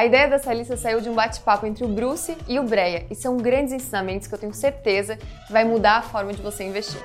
A ideia dessa lista saiu de um bate-papo entre o Bruce e o Breia e são grandes ensinamentos que eu tenho certeza que vai mudar a forma de você investir.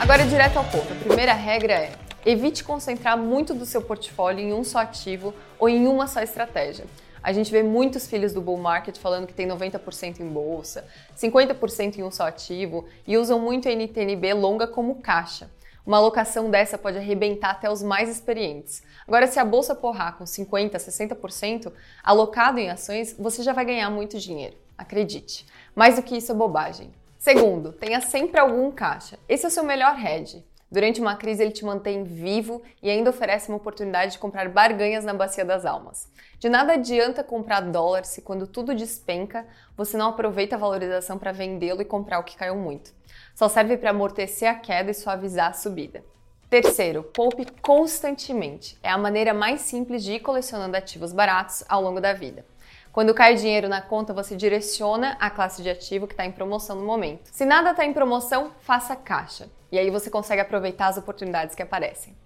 Agora, direto ao ponto. A primeira regra é evite concentrar muito do seu portfólio em um só ativo ou em uma só estratégia. A gente vê muitos filhos do bull market falando que tem 90% em bolsa, 50% em um só ativo e usam muito a NTNB longa como caixa. Uma alocação dessa pode arrebentar até os mais experientes. Agora, se a bolsa porrar com 50%, 60% alocado em ações, você já vai ganhar muito dinheiro. Acredite. Mais do que isso é bobagem. Segundo, tenha sempre algum caixa. Esse é o seu melhor hedge. Durante uma crise, ele te mantém vivo e ainda oferece uma oportunidade de comprar barganhas na bacia das almas. De nada adianta comprar dólar se, quando tudo despenca, você não aproveita a valorização para vendê-lo e comprar o que caiu muito. Só serve para amortecer a queda e suavizar a subida. Terceiro, poupe constantemente. É a maneira mais simples de ir colecionando ativos baratos ao longo da vida. Quando cai dinheiro na conta, você direciona a classe de ativo que está em promoção no momento. Se nada está em promoção, faça caixa. E aí você consegue aproveitar as oportunidades que aparecem.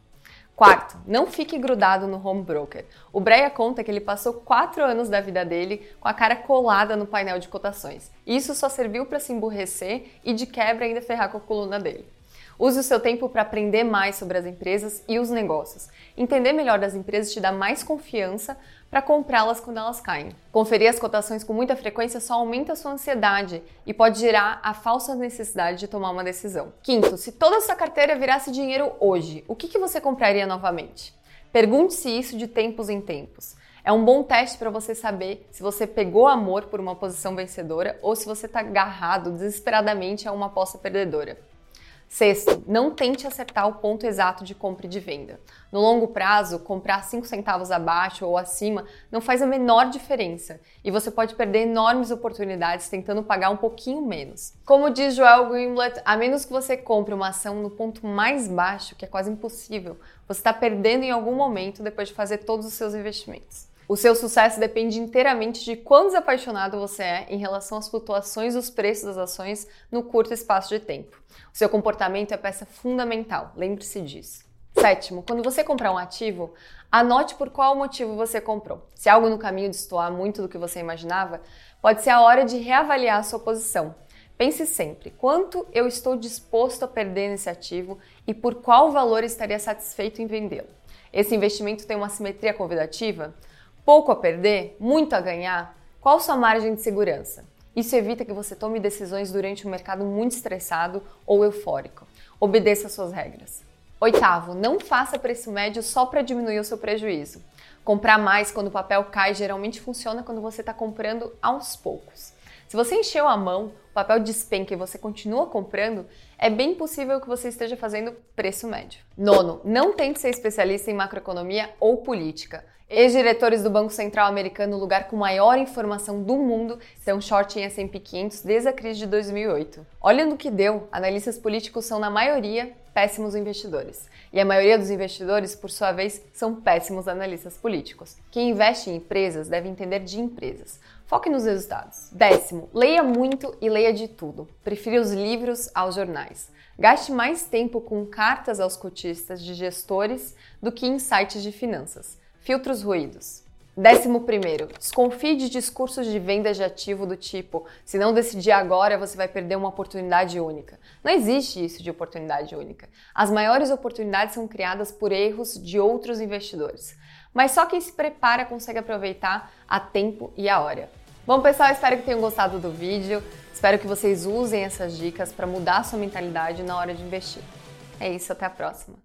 Quarto, não fique grudado no home broker. O Breia conta que ele passou quatro anos da vida dele com a cara colada no painel de cotações. Isso só serviu para se emburrecer e de quebra ainda ferrar com a coluna dele. Use o seu tempo para aprender mais sobre as empresas e os negócios. Entender melhor das empresas te dá mais confiança para comprá-las quando elas caem. Conferir as cotações com muita frequência só aumenta sua ansiedade e pode gerar a falsa necessidade de tomar uma decisão. Quinto, se toda a sua carteira virasse dinheiro hoje, o que, que você compraria novamente? Pergunte-se isso de tempos em tempos. É um bom teste para você saber se você pegou amor por uma posição vencedora ou se você está agarrado desesperadamente a uma aposta perdedora. Sexto, não tente acertar o ponto exato de compra e de venda. No longo prazo, comprar 5 centavos abaixo ou acima não faz a menor diferença e você pode perder enormes oportunidades tentando pagar um pouquinho menos. Como diz Joel Greenblatt, a menos que você compre uma ação no ponto mais baixo, que é quase impossível, você está perdendo em algum momento depois de fazer todos os seus investimentos. O seu sucesso depende inteiramente de quão desapaixonado você é em relação às flutuações dos preços das ações no curto espaço de tempo. O seu comportamento é peça fundamental, lembre-se disso. Sétimo, quando você comprar um ativo, anote por qual motivo você comprou. Se algo no caminho destoar muito do que você imaginava, pode ser a hora de reavaliar a sua posição. Pense sempre quanto eu estou disposto a perder nesse ativo e por qual valor estaria satisfeito em vendê-lo. Esse investimento tem uma simetria convidativa? Pouco a perder? Muito a ganhar? Qual sua margem de segurança? Isso evita que você tome decisões durante um mercado muito estressado ou eufórico. Obedeça às suas regras. Oitavo, não faça preço médio só para diminuir o seu prejuízo. Comprar mais quando o papel cai geralmente funciona quando você está comprando aos poucos. Se você encheu a mão, o papel despenca e você continua comprando, é bem possível que você esteja fazendo preço médio. Nono, não tente ser especialista em macroeconomia ou política. Ex-diretores do Banco Central americano, o lugar com maior informação do mundo, são short em S&P 500 desde a crise de 2008. Olha no que deu, analistas políticos são na maioria péssimos investidores. E a maioria dos investidores, por sua vez, são péssimos analistas políticos. Quem investe em empresas deve entender de empresas. Foque nos resultados. Décimo, leia muito e leia de tudo. Prefira os livros aos jornais. Gaste mais tempo com cartas aos cotistas de gestores do que em sites de finanças. Filtre os ruídos. Décimo primeiro, desconfie de discursos de venda de ativo do tipo: se não decidir agora, você vai perder uma oportunidade única. Não existe isso de oportunidade única. As maiores oportunidades são criadas por erros de outros investidores. Mas só quem se prepara consegue aproveitar a tempo e a hora. Bom, pessoal, espero que tenham gostado do vídeo. Espero que vocês usem essas dicas para mudar sua mentalidade na hora de investir. É isso, até a próxima.